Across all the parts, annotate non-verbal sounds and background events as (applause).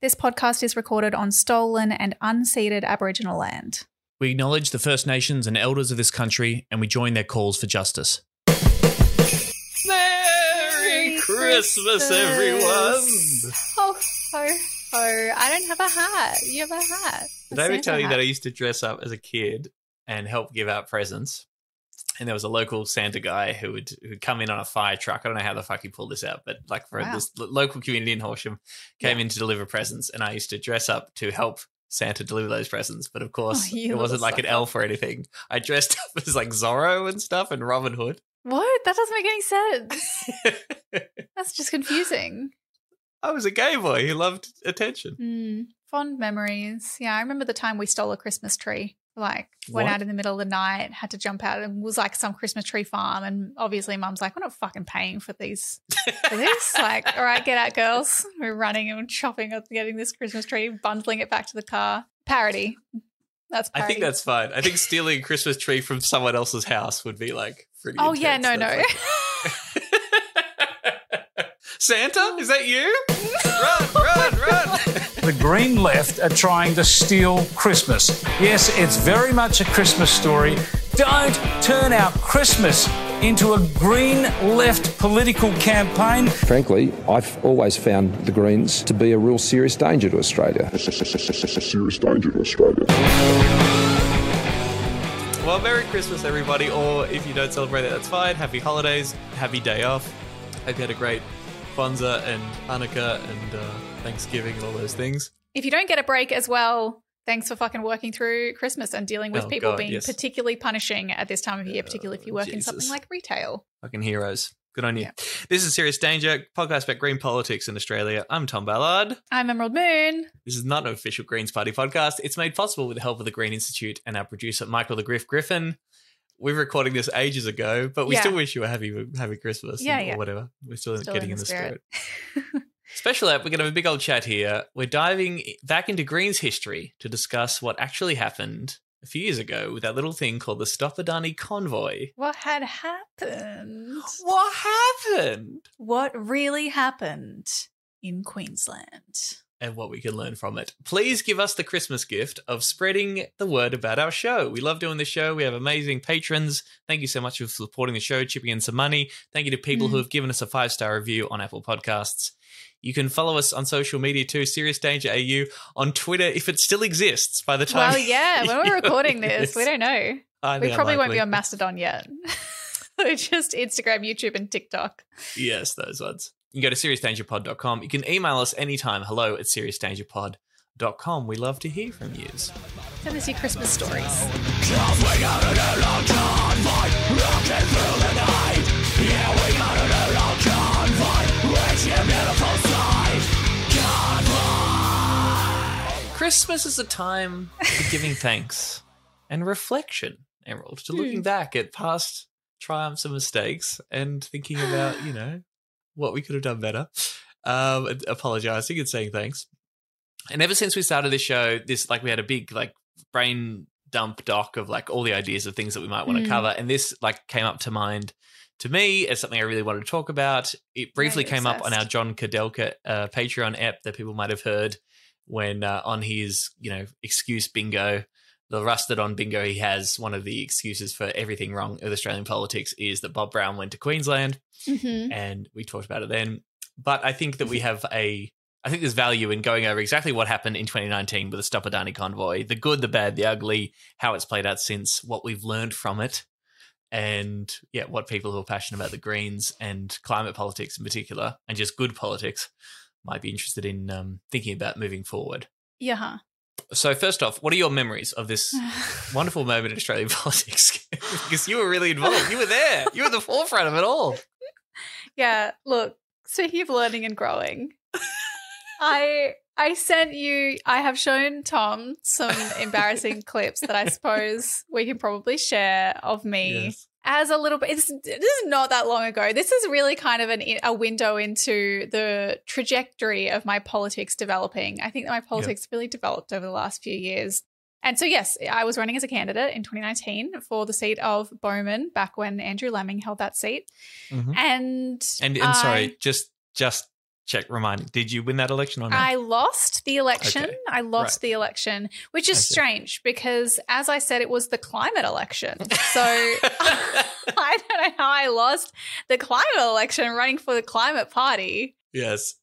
This podcast is recorded on stolen and unceded Aboriginal land. We acknowledge the First Nations and elders of this country and we join their calls for justice. Merry Christmas, everyone! Oh, ho, ho. I don't have a hat. You have a hat. A Did I ever tell you hat. that I used to dress up as a kid and help give out presents? And there was a local Santa guy who would who'd come in on a fire truck. I don't know how the fuck he pulled this out, but like for Wow. this local community in Horsham, came Yeah. in to deliver presents, and I used to dress up to help Santa deliver those presents. But of course, Oh, it wasn't like an elf or anything. I dressed (laughs) up as like Zorro and stuff and Robin Hood. What? That doesn't make any (laughs) sense. That's just confusing. I was a gay boy who loved attention. Hmm. fond memories. Yeah, I remember the time we stole a Christmas tree. Like went What? out in the middle of the night, had to jump out, and was like some Christmas tree farm. And obviously, Mum's like, "We're not fucking paying for these for this." (laughs) like, all right, get out, girls. We're running and chopping up, getting this Christmas tree, bundling it back to the car. Parody. That's I think that's fine. I think stealing a Christmas tree from someone else's house would be like pretty. Oh yeah, intense. no, no. That's like- (laughs) (laughs) Santa, is that you? run, run, run! The Green Left are trying to steal Christmas. Yes, it's very much a Christmas story. Don't turn our Christmas into a Green Left political campaign. Frankly, I've always found the Greens to be a real serious danger to Australia. (laughs) serious danger to Australia. well, Merry Christmas, everybody. Or if you don't celebrate it, that's fine. Happy holidays. Happy day off. Hope you had a great Kwanzaa and Hanukkah and uh, Thanksgiving and all those things. if you don't get a break as well, thanks for fucking working through Christmas and dealing with Oh, people God, being yes. particularly punishing at this time of year, particularly if you work in something like retail. Fucking heroes. Good on you. Yeah. This is Serious Danger, podcast about green politics in Australia. I'm Tom Ballard. I'm Emerald Moon. This is not an official Greens Party podcast. It's made possible with the help of the Green Institute and our producer, Michael the Griff Griffin. We were recording this ages ago, but we Yeah. still wish you a happy, happy Christmas Yeah, and- yeah. or whatever. We're still, Still getting in in the the spirit. spirit. (laughs) Special app, we're going to have a big old chat here. We're diving back into Greens history to discuss what actually happened a few years ago with that little thing called the Stop Adani convoy. What had happened? What happened? What really happened in Queensland? And what we can learn from it. Please give us the Christmas gift of spreading the word about our show. We love doing the show. We have amazing patrons. Thank you so much for supporting the show, chipping in some money. Thank you to people who hmm. have given us a five star review on Apple Podcasts. You can follow us on social media too, Serious Danger AU on Twitter if it still exists by the time. Well, yeah, (laughs) when we're recording this, we don't know. Highly We probably won't be on Mastodon yet. (laughs) just Instagram, YouTube, and TikTok. Yes, those ones. You can go to seriousdangerpod.com. You can email us anytime. Hello at seriousdangerpod.com. We love to hear from you. Send us your Christmas stories. Christmas is a time for giving (laughs) thanks and reflection, Emerald, to looking hmm. back at past triumphs and mistakes and thinking about, you know, what we could have done better. Um, apologizing and saying thanks. And ever since we started this show, this like we had a big like brain dump doc of like all the ideas of things that we might want to Mm. cover, and this like came up to mind to me as something I really wanted to talk about. It briefly came up on our. John Kudelka uh, Patreon app that people might have heard when uh, on his you know excuse bingo the rusted on bingo he has one of the excuses for everything wrong with australian politics is that bob brown went to queensland Mm-hmm. and we talked about it then but i think that we have a i think there's value in going over exactly what happened in 2019 with the stop adani convoy the good the bad the ugly how it's played out since what we've learned from it and yeah what people who are passionate about the greens and climate politics in particular and just good politics might be interested in um, thinking about moving forward Yeah. So first off, what are your memories of this (laughs) wonderful moment in Australian (laughs) politics? (laughs) because you were really involved. You were there. You were at the forefront of it all. Yeah, look, speaking of learning and growing, I I sent you I have shown Tom some embarrassing clips that I suppose we can probably share of me Yes. As a little bit this, is not that long ago. This is really kind of an a window into the trajectory of my politics developing. I think that my politics really developed over the last few years. And so, yes, I was running as a candidate in 2019 for the seat of Bowman back when Andrew Laming held that seat. Mhm. And And and I- sorry, just just check, remind. Did you win that election or not? I lost the election. Okay. I lost Right. the election, which is strange because, as I said, it was the climate election. (laughs) So (laughs) I don't know how I lost the climate election running for the climate party. yes.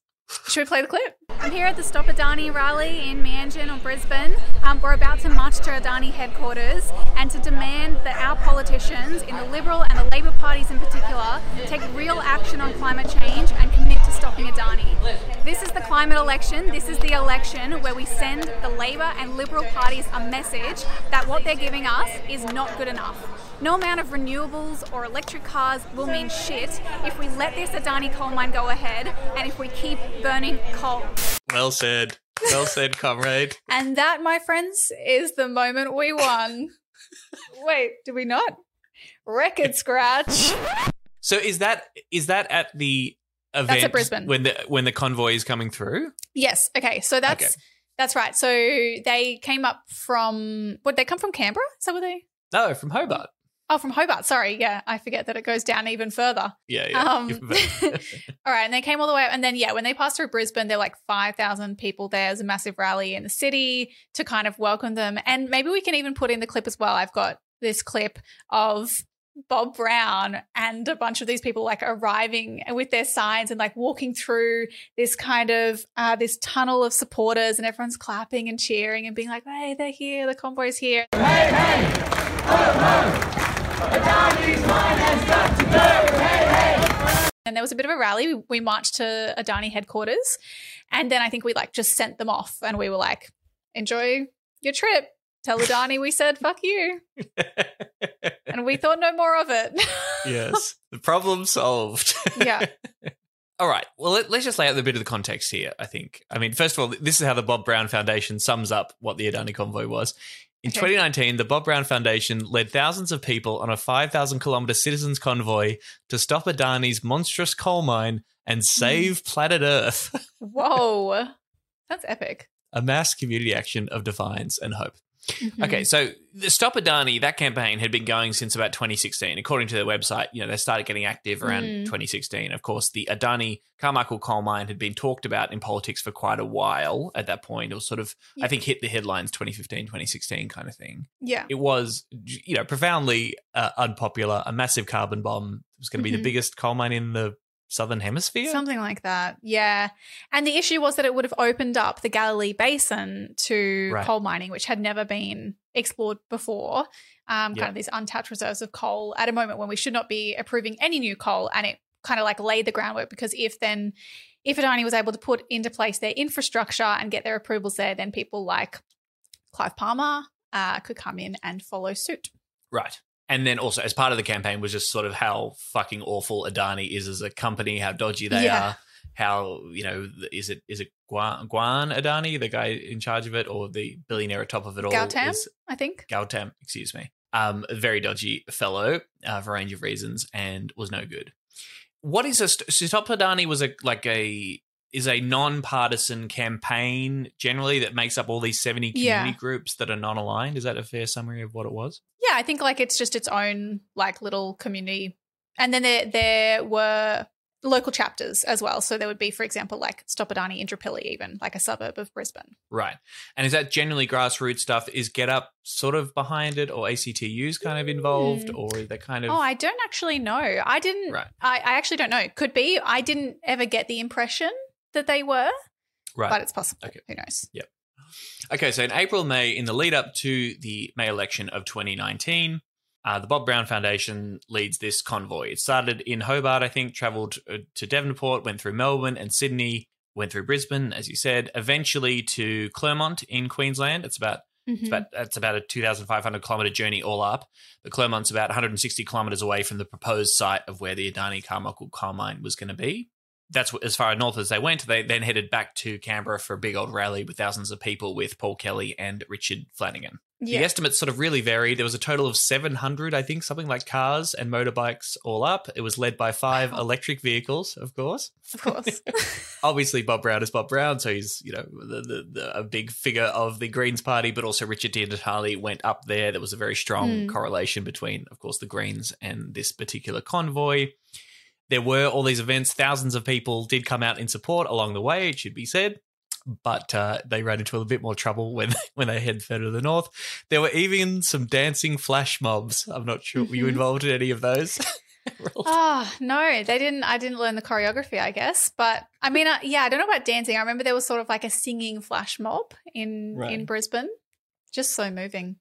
Should we play the clip? I'm here at the Stop Adani rally in Meanjin or Brisbane. Um, we're about to march to Adani headquarters and to demand that our politicians in the Liberal and the Labor parties in particular take real action on climate change and commit Adani. This is the climate election. This is the election where we send the Labor and Liberal parties a message that what they're giving us is not good enough. No amount of renewables or electric cars will mean shit if we let this Adani coal mine go ahead and if we keep burning coal. Well said. Well said, comrade. (laughs) And that, my friends, is the moment we won. Wait, did we not? Record scratch. So is that is that at the event at Brisbane. when the when the convoy is coming through? Yes. Okay. So that's Okay. that's right. So they came up from what? They come from Canberra. So were they? No, from Hobart. Oh, from Hobart. Sorry. Yeah, I forget that it goes down even further. Yeah, yeah. Um, (laughs) all right, and they came all the way up, and then yeah, when they passed through Brisbane, there were like five thousand people there. There's a massive rally in the city to kind of welcome them, and maybe we can even put in the clip as well. I've got this clip of Bob Brown and a bunch of these people like arriving with their signs and like walking through this kind of uh, this tunnel of supporters, and everyone's clapping and cheering and being like, "Hey, they're here! The convoy's here!" Hey, hey, move, move! Adani's mine And there was a bit of a rally. We, we marched to Adani headquarters. And then I think we like just sent them off and we were like, enjoy your trip. Tell Adani we said, fuck you. (laughs) And we thought no more of it. (laughs) yes. The problem solved. yeah. (laughs) All right. Well, let, us just lay out a bit of the context here, I think. I mean, first of all, this is how the Bob Brown Foundation sums up what the Adani convoy was. In Okay. 2019, the Bob Brown Foundation led thousands of people on a 5,000 kilometer citizens convoy to stop Adani's monstrous coal mine and hmm. save planet Earth. (laughs) Whoa. That's epic. a mass community action of defiance and hope. Mhm. Okay, so the Stop Adani, that campaign had been going since about 2016. According to their website, you know, they started getting active around Mm. 2016. Of course, the Adani Carmichael coal mine had been talked about in politics for quite a while at that point. It was sort of, Yeah. I think, hit the headlines 2015, 2016 kind of thing. Yeah. It was, you know, profoundly uh, unpopular, a massive carbon bomb. It was going to be Mhm. the biggest coal mine in the Southern Hemisphere. Something like that. Yeah. And the issue was that it would have opened up the Galilee Basin to Right. coal mining, which had never been explored before. Um, kind of these untapped reserves of coal at a moment when we should not be approving any new coal. And it kind of like laid the groundwork because if then, if Adani was able to put into place their infrastructure and get their approvals there, then people like Clive Palmer uh, could come in and follow suit. Right. And then also, as part of the campaign, was just sort of how fucking awful Adani is as a company, how dodgy they Yeah. are, how you know is it is it Guan, Guan Adani, the guy in charge of it, or the billionaire at top of it all? Gautam, is- I think. Gautam, excuse me. Um, a very dodgy fellow uh, for a range of reasons, and was no good. What is a st- so Stop Adani was a like a is a non-partisan campaign generally that makes up all these 70 community Yeah. groups that are non-aligned is that a fair summary of what it was I think like it's just its own like little community. And then there there were local chapters as well. So there would be, for example, like Stop Adani Indooroopilly, even like a suburb of Brisbane. Right. And is that generally grassroots stuff? Is Get Up sort of behind it or ACTU's kind of involved Mm. or that kind of. Oh, I don't actually know. I didn't. Right. I, I actually don't know. Could be. I didn't ever get the impression that they were, right. but it's possible. Okay. Who knows? Okay, so in April, May, in the lead up to the May election of 2019, uh, the Bob Brown Foundation leads this convoy. It started in Hobart, I think, traveled uh, to Devonport, went through Melbourne and Sydney, went through Brisbane, as you said, eventually to Clermont in Queensland. It's about. It's about that's about a 2,500 kilometer journey all up. But Clermont's about 160 kilometers away from the proposed site of where the Adani Carmichael coal mine was going to be. That's as far north as they went. They then headed back to Canberra for a big old rally with thousands of people with Paul Kelly and Richard Flanagan. Yeah. The estimates sort of really varied. There was a total of 700, I think, something like cars and motorbikes all up. It was led by five Wow. electric vehicles, of course Of course. (laughs) obviously Bob Brown is Bob Brown, so he's you know the, the, the, a big figure of the Greens party, but also Richard Di Natale went up there. There was a very strong Hmm. correlation between, of course, the Greens and this particular convoy. There were all these events. Thousands of people did come out in support along the way, it should be said. But uh, they ran into a bit more trouble when (laughs) when they head further to the north. There were even some dancing flash mobs. I'm not sure. Were you Mhm. involved in any of those? (laughs) Oh no, they didn't. I didn't learn the choreography, I guess. But I mean, uh, yeah, I don't know about dancing. I remember there was sort of like a singing flash mob in Right. in Brisbane. Just so moving,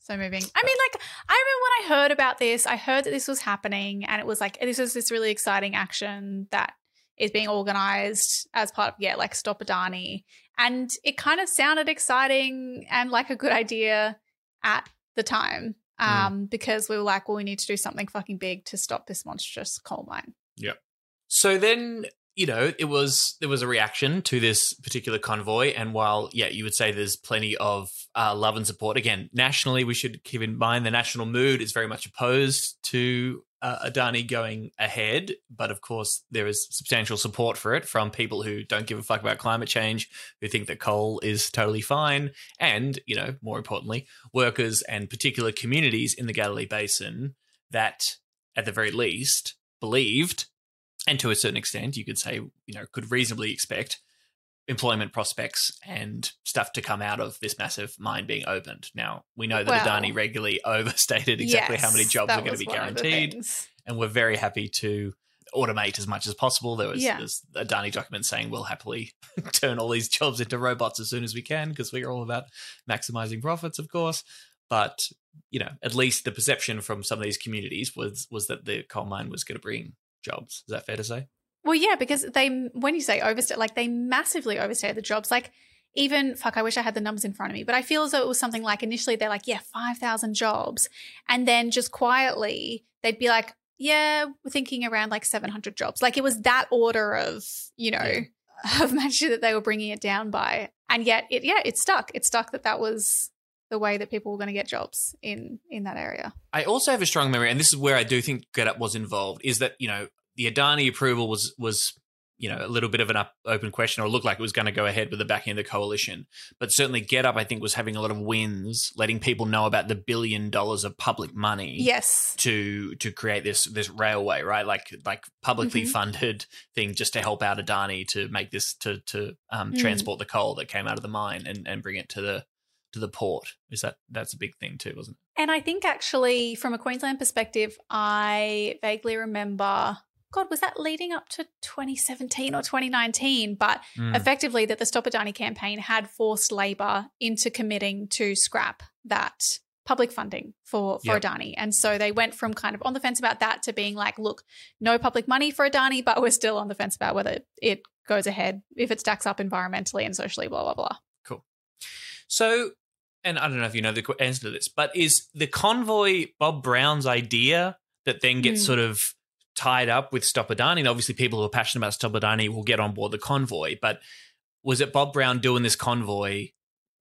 so moving. I mean, like I remember when I heard about this. I heard that this was happening, and it was like this is this really exciting action that is being organized as part of yeah, like Stop Adani, and it kind of sounded exciting and like a good idea at the time um, because we were like, well, we need to do something fucking big to stop this monstrous coal mine. Yeah. So then, you know, it was there was a reaction to this particular convoy, and while yeah, you would say there's plenty of uh, love and support. Again, nationally, we should keep in mind the national mood is very much opposed to uh, Adani going ahead, but of course there is substantial support for it from people who don't give a fuck about climate change, who think that coal is totally fine, and you know, more importantly, workers and particular communities in the Galilee Basin that, at the very least, believed and to a certain extent, you could say, you know, could reasonably expect employment prospects and stuff to come out of this massive mine being opened. Now, we know that Well, Adani regularly (laughs) overstated exactly how many jobs are going to be one of the guaranteed, and we're very happy to automate as much as possible. There was Yeah. a Adani document saying we'll happily (laughs) turn all these jobs into robots as soon as we can because we're all about maximizing profits, of course. But you know, at least the perception from some of these communities was was that the coal mine was going to bring jobs. Is that fair to say? Well, yeah, because they, when you say overstay, like they massively overstayed the jobs. Like, even, fuck, I wish I had the numbers in front of me, but I feel as though it was something like initially they're like, yeah, 5,000 jobs. And then just quietly, they'd be like, yeah, we're thinking around like 700 jobs. Like, it was that order of, you know, (laughs) of magnitude that they were bringing it down by. And yet, it, yeah, it stuck. It stuck that that was the way that people were going to get jobs in in that area. I also have a strong memory, and this is where I do think Get Up was involved. Is that you know the Adani approval was was you know a little bit of an up, open question, or it looked like it was going to go ahead with the backing of the coalition. But certainly, Get Up, I think, was having a lot of wins, letting people know about the billion dollars of public money. Yes. To to create this this railway, right? Like like publicly Mhm. funded thing just to help out Adani to make this to to um, Mm. transport the coal that came out of the mine and and bring it to the to the port. Is that that's a big thing too, wasn't it? And I think actually, from a Queensland perspective, I vaguely remember. God, was that leading up to 2017 or 2019? But Mm. effectively, that the Stop Adani campaign had forced Labor into committing to scrap that public funding for for Yep. Adani, and so they went from kind of on the fence about that to being like, look, no public money for Adani, but we're still on the fence about whether it goes ahead if it stacks up environmentally and socially, blah blah blah. Cool. So, and I don't know if you know the answer to this, but is the convoy Bob Brown's idea that then gets Hmm. sort of tied up with Stop Adani? And obviously, people who are passionate about Stop Adani will get on board the convoy. But was it Bob Brown doing this convoy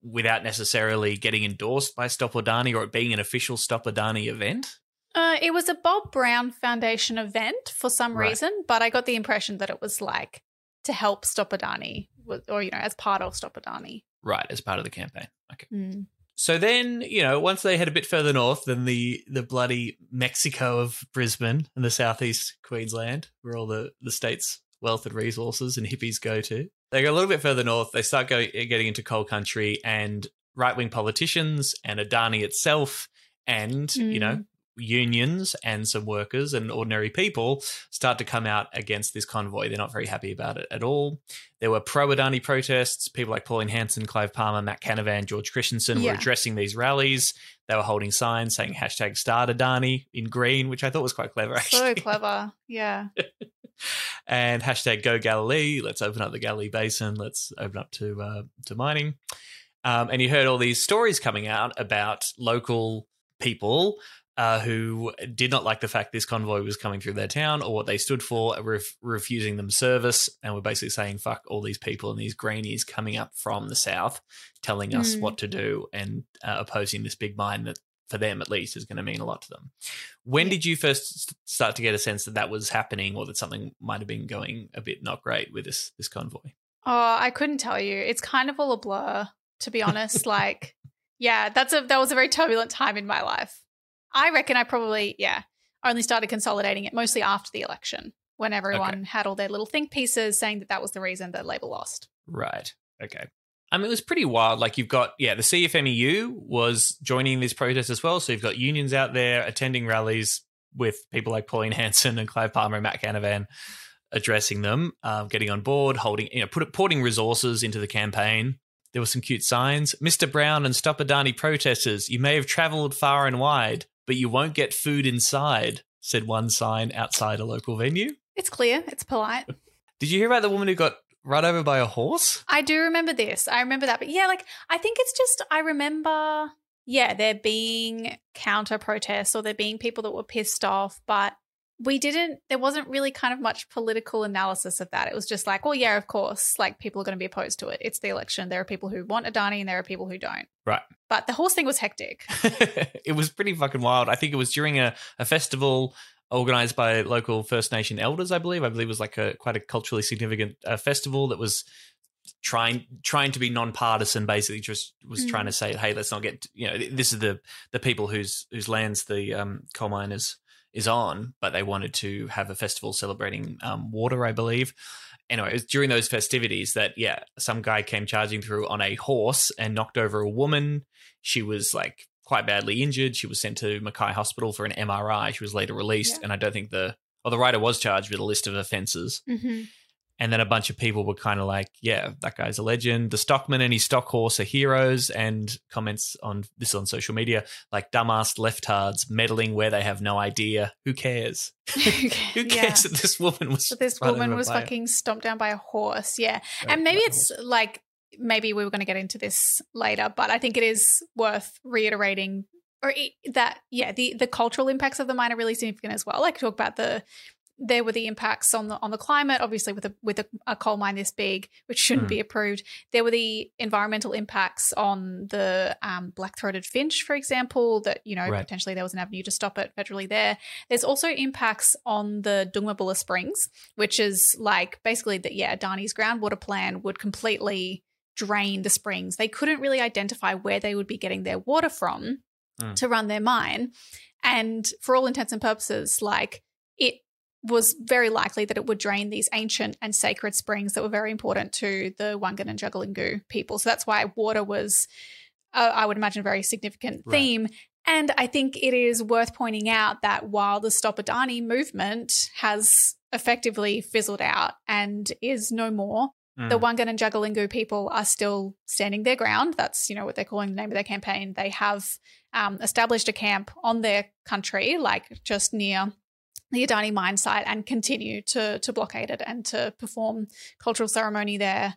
without necessarily getting endorsed by Stop Adani or it being an official Stop Adani event? Uh, it was a Bob Brown Foundation event for some Right. reason, but I got the impression that it was like to help Stop Adani, or you know, as part of Stop Adani. Right, as part of the campaign. Okay. Mm. So then, you know, once they head a bit further north than the the bloody Mexico of Brisbane and the southeast Queensland, where all the the state's wealth and resources and hippies go to, they go a little bit further north. They start going eh, getting into coal country and right wing politicians and Adani itself, and you know hmm. Unions and some workers and ordinary people start to come out against this convoy. They're not very happy about it at all. There were pro Adani protests. People like Pauline Hanson, Clive Palmer, Matt Canavan, George Christensen Yeah. were addressing these rallies. They were holding signs saying hashtag start Adani in green, which I thought was quite clever, So clever, yeah. (laughs) and hashtag go Galilee. Let's open up the Galilee Basin. Let's open up to uh, to mining. Um, and you heard all these stories coming out about local people uh, who did not like the fact this convoy was coming through their town or what they stood for, ref- refusing them service, and were basically saying "fuck" all these people and these greenies coming up from the south, telling us Mm. what to do and uh, opposing this big mine that, for them at least, is going to mean a lot to them. When did you first start to get a sense that that was happening, or that something might have been going a bit not great with this this convoy? Oh, I couldn't tell you. It's kind of all a blur, to be honest. (laughs) like, yeah, that's a that was a very turbulent time in my life. I reckon I probably, yeah, only started consolidating it mostly after the election. when everyone had all their little think pieces saying that that was the reason that Labor lost. Right. Okay. I mean, it was pretty wild. Like you've got, yeah, the CFMEU was joining this protest as well. So you've got unions out there attending rallies with people like Pauline Hanson and Clive Palmer and Matt Canavan addressing them, um, getting on board, holding, you know, put, putting resources into the campaign. There were some cute signs. Mr. Brown and Stop Adani protesters, you may have travelled far and wide, but you won't get food inside, said one sign outside a local venue. It's clear, it's polite. (laughs) Did you hear about the woman who got run over by a horse? I do remember this. I remember that. But yeah, like I think it's just I remember yeah, there being counter protests or there being people that were pissed off, but we didn't there wasn't really kind of much political analysis of that. It was just like, well, yeah, of course, like people are going to be opposed to it. It's the election. There are people who want Adani and there are people who don't. Right. But the horse thing was hectic. (laughs) it was pretty fucking wild. I think it was during a, a festival organized by local First Nation elders, I believe. I believe it was like a quite a culturally significant uh, festival that was trying trying to be nonpartisan basically just was Mm. trying to say hey let's not get you know this is the the people whose whose lands the um coal miners is on but they wanted to have a festival celebrating um water i believe. Anyway it was during those festivities that yeah some guy came charging through on a horse and knocked over a woman. She was like quite badly injured. She was sent to mackay hospital for an mri she was later released Yeah. and i don't think the well the writer was charged with a list of offenses hmm and then a bunch of people were kind of like, yeah, that guy's a legend. The Stockman and his stock horse are heroes. And comments on this on social media like dumbass leftards meddling where they have no idea. Who cares? (laughs) (laughs) Who cares that this woman was this woman was fucking stomped down by a horse. Yeah. And maybe it's like maybe we were going to get into this later, but I think it is worth reiterating or that yeah, the the cultural impacts of the mine are really significant as well. Like talk about the there were the impacts on the on the climate, obviously with a with a, a coal mine this big, which shouldn't Mm. be approved. There were the environmental impacts on the um, black throated finch, for example. That you know Right. potentially there was an avenue to stop it federally there. There's also impacts on the Doongmabulla Springs, which is like basically that yeah, Adani's groundwater plan would completely drain the springs. They couldn't really identify where they would be getting their water from Mm. to run their mine. And for all intents and purposes, like it was very likely that it would drain these ancient and sacred springs that were very important to the Wangan and Jagalingou people. So that's why water was, uh, I would imagine, a very significant Right. theme. And I think it is worth pointing out that while the Stop Adani movement has effectively fizzled out and is no more, the Mm. Wangan and Jagalingou people are still standing their ground. That's you know what they're calling the name of their campaign. They have um, established a camp on their country, like just near the Adani mine site, and continue to to blockade it and to perform cultural ceremony there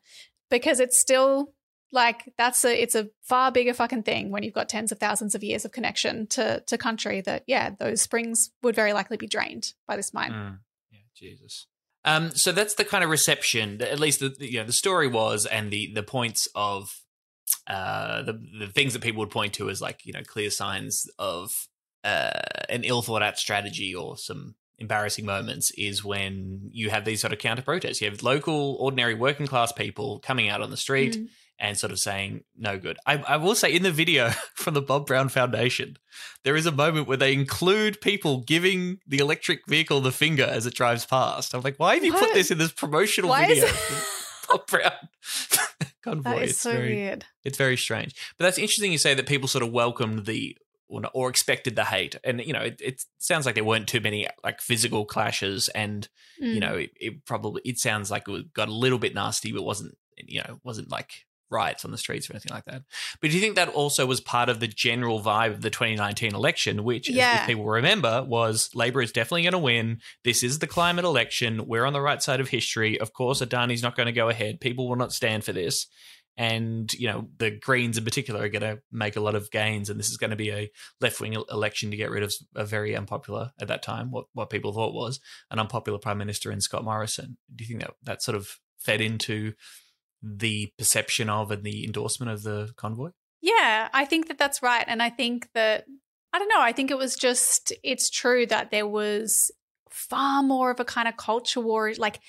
because it's still like that's a it's a far bigger fucking thing when you've got tens of thousands of years of connection to to country that yeah those springs would very likely be drained by this mine. Mm. Yeah, Jesus. Um, so that's the kind of reception. At least the, the you know the story was, and the the points of uh, the the things that people would point to as like you know clear signs of uh, an ill thought out strategy or some embarrassing moments is when you have these sort of counter protests. You have local, ordinary, working class people coming out on the street Mm. and sort of saying no good. I, I will say in the video (laughs) from the Bob Brown Foundation, there is a moment where they include people giving the electric vehicle the finger as it drives past. I'm like, why have you put this in this promotional Why video? (laughs) Bob Brown (laughs) convoy. That is it's so very, weird. it's very strange. But that's interesting you say that people sort of welcomed the or, or expected the hate. And, you know, it, it sounds like there weren't too many like physical clashes. And, you Mm. know, it, it probably, it sounds like it got a little bit nasty, but wasn't, you know, wasn't like riots on the streets or anything like that. But do you think that also was part of the general vibe of the 2019 election, which, as- Yeah. if people remember, was Labor is definitely going to win. This is the climate election. We're on the right side of history. Of course, Adani's not going to go ahead. People will not stand for this. And, you know, the Greens in particular are going to make a lot of gains. And this is going to be a left wing election to get rid of a very unpopular, at that time, what, what people thought was an unpopular prime minister in Scott Morrison. Do you think that that sort of fed into the perception of and the endorsement of the convoy? Yeah, I think that that's right. And I think that, I don't know, I think it was just, it's true that there was far more of a kind of culture war. Like,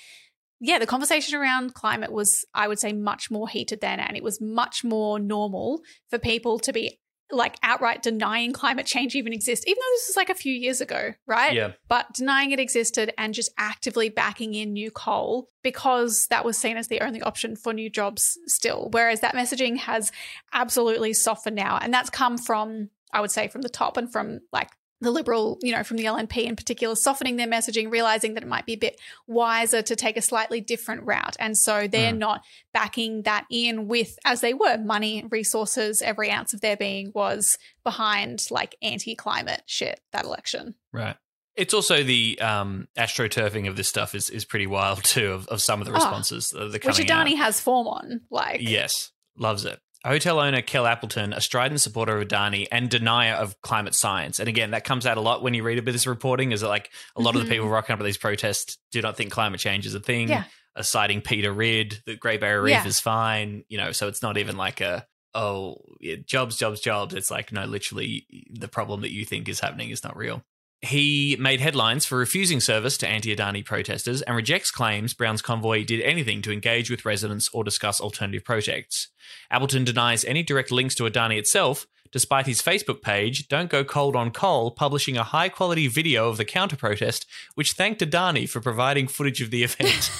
yeah, the conversation around climate was, I would say, much more heated then. And it was much more normal for people to be like outright denying climate change even exists, even though this is like a few years ago, right? Yeah. But denying it existed and just actively backing in new coal because that was seen as the only option for new jobs still. Whereas that messaging has absolutely softened now. And that's come from, I would say, from the top and from like the Liberal, you know, from the LNP in particular, softening their messaging, realizing that it might be a bit wiser to take a slightly different route. And so they're Mm. not backing that in with, as they were, money, resources, every ounce of their being was behind like anti climate shit that election. Right. It's also the um, astroturfing of this stuff is, is pretty wild too of, of some of the Oh, responses that are Which coming out. Has form on. Like, Yes, loves it. Hotel owner Kel Appleton, a strident supporter of Adani and denier of climate science. And again, that comes out a lot when you read a bit of this reporting, is that like a lot of the people rocking up at these protests do not think climate change is a thing. Mm-hmm. Yeah. Are citing Peter Ridd, the Great Barrier Reef Yeah. is fine. You know, so it's not even like a oh yeah, jobs, jobs, jobs. It's like no, literally the problem that you think is happening is not real. He made headlines for refusing service to anti Adani protesters and rejects claims Brown's convoy did anything to engage with residents or discuss alternative projects. Appleton denies any direct links to Adani itself, despite his Facebook page, Don't Go Cold on Coal, publishing a high quality video of the counter protest, which thanked Adani for providing footage of the event.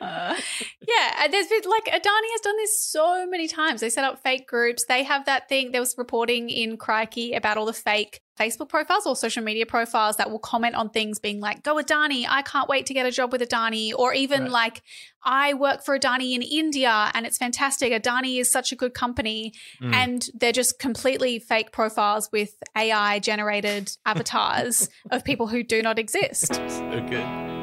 Uh, (laughs) (laughs) yeah, there's been like Adani has done this so many times. They set up fake groups. They have that thing. There was reporting in Crikey about all the fake Facebook profiles or social media profiles that will comment on things being like, go Adani, I can't wait to get a job with Adani. Or even Right. like, I work for Adani in India and it's fantastic. Adani is such a good company. Mm. And they're just completely fake profiles with AI generated avatars (laughs) of people who do not exist. so good.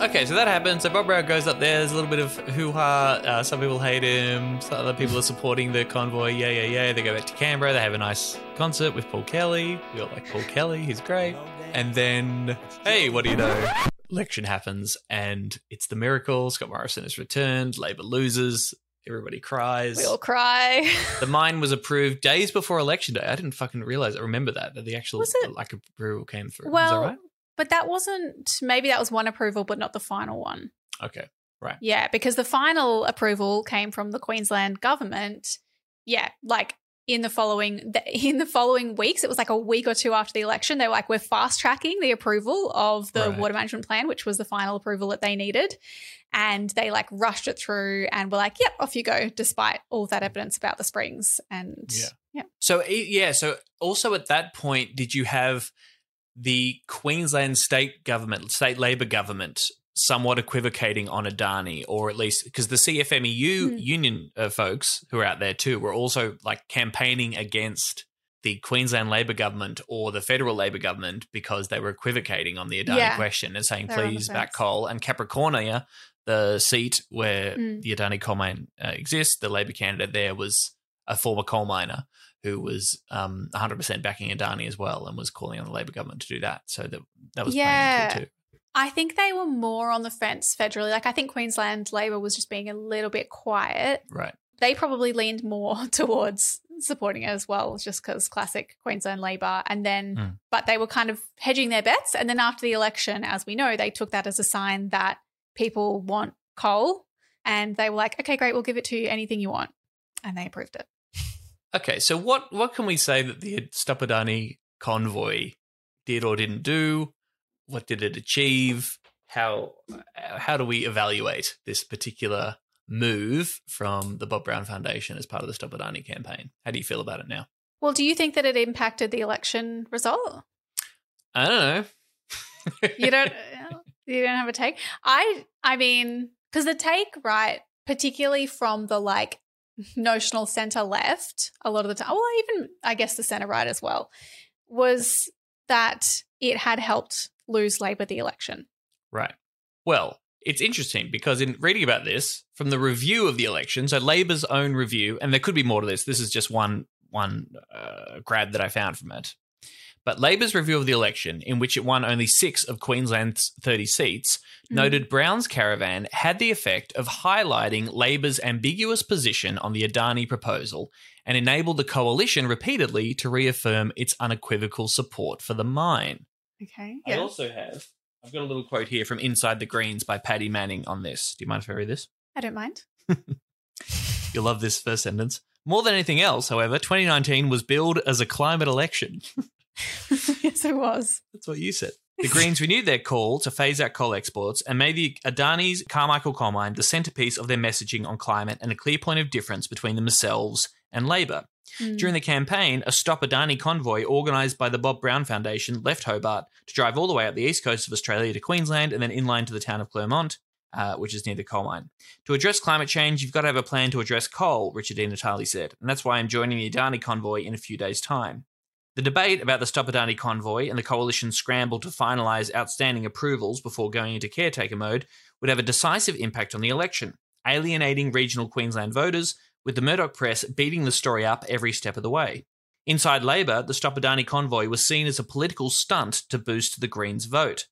Okay, so that happens. So Bob Brown goes up there. There's a little bit of hoo ha. Uh, some people hate him. Some other people are supporting the convoy. Yeah, yeah, yeah. They go back to Canberra. They have a nice concert with Paul Kelly. We all like Paul Kelly. He's great. And then, hey, what do you know? Election happens, and it's the miracle. Scott Morrison has returned. Labor loses. Everybody cries. We all cry. The mine was approved days before election day. I didn't fucking realize. I remember that that the actual Was it? like approval came through. Is that Well, right? But that wasn't maybe that was one approval, but not the final one. Okay. Right. Yeah, because the final approval came from the Queensland government. Yeah, like in the following (laughs) in the following weeks, it was like a week or two after the election. They were like, "We're fast tracking the approval of the Right. water management plan, which was the final approval that they needed." And they like rushed it through and were like, "Yep, off you go," despite all that evidence about the springs. And Yeah. yeah, So yeah. So also at that point, did you have the Queensland state government, state Labor government, somewhat equivocating on Adani, or at least because the CFMEU Hmm. union uh, folks who are out there too were also like campaigning against the Queensland Labor government or the federal Labor government because they were equivocating on the Adani Yeah. question and saying, They were on the please back coal. And Capricornia, the seat where Mm. the Adani coal mine uh, exists, the Labor candidate there was a former coal miner who was um, 100% backing Adani as well and was calling on the Labor government to do that. So that, that was Yeah. playing into it too. I think they were more on the fence federally. Like I think Queensland Labor was just being a little bit quiet. Right. They probably leaned more (laughs) towards supporting it as well, just because classic Queensland Labor. And then, Mm. but they were kind of hedging their bets. And then after the election, as we know, they took that as a sign that people want coal. And they were like, okay, great, we'll give it to you anything you want. And they approved it. Okay, so what what can we say that the Stop Adani convoy did or didn't do? What did it achieve? How uh, how do we evaluate this particular move from the Bob Brown Foundation as part of the Stop Adani campaign? How do you feel about it now? Well, do you think that it impacted the election result? I don't know. you don't you don't have a take i i mean because the take right particularly from the like notional center left a lot of the time well even i guess the center right as well was that it had helped lose labor the election Right. Well, it's interesting because in reading about this from the review of the election, so Labor's own review, and there could be more to this. This is just one one uh, grad that I found from it. But Labor's review of the election, in which it won only six of Queensland's 30 seats, Mm. noted Brown's caravan had the effect of highlighting Labor's ambiguous position on the Adani proposal and enabled the coalition repeatedly to reaffirm its unequivocal support for the mine. okay I also have I've got a little quote here from Inside the Greens by Paddy Manning on this. Do you mind if I read this? I don't mind. (laughs) You'll love this first sentence. More than anything else, however, 2019 was billed as a climate election. (laughs) (laughs) yes, it was. That's what you said. The Greens renewed their call to phase out coal exports and made the Adani's Carmichael coal mine the centrepiece of their messaging on climate and a clear point of difference between themselves and Labor. During the campaign, a Stop Adani convoy organised by the Bob Brown Foundation left Hobart to drive all the way up the east coast of Australia to Queensland and then inland to the town of Clermont, uh, which is near the coal mine. To address climate change, you've got to have a plan to address coal, Richard Di Natale said, and that's why I'm joining the Adani convoy in a few days' time. The debate about the Stopadani convoy and the coalition's scramble to finalise outstanding approvals before going into caretaker mode would have a decisive impact on the election, alienating regional Queensland voters, with the Murdoch press beating the story up every step of the way. Inside Labor, the Stopadani convoy was seen as a political stunt to boost the Greens' vote.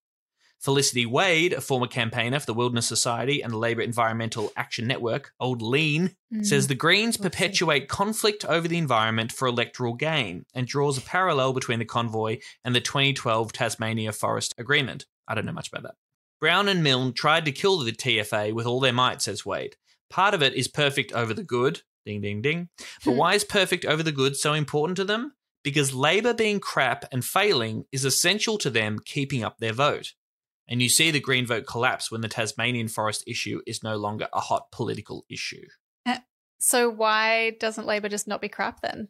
Felicity Wade, a former campaigner for the Wilderness Society and the Labor Environmental Action Network, Old Lean, mm. says the Greens perpetuate conflict over the environment for electoral gain and draws a parallel between the convoy and the 2012 Tasmania Forest Agreement. I don't know much about that. Brown and Milne tried to kill the TFA with all their might, says Wade. Part of it is perfect over the good. Ding, ding, ding. But hmm. why is perfect over the good so important to them? Because Labor being crap and failing is essential to them keeping up their vote. And you see the Green vote collapse when the Tasmanian forest issue is no longer a hot political issue. Uh, so why doesn't Labor just not be crap then?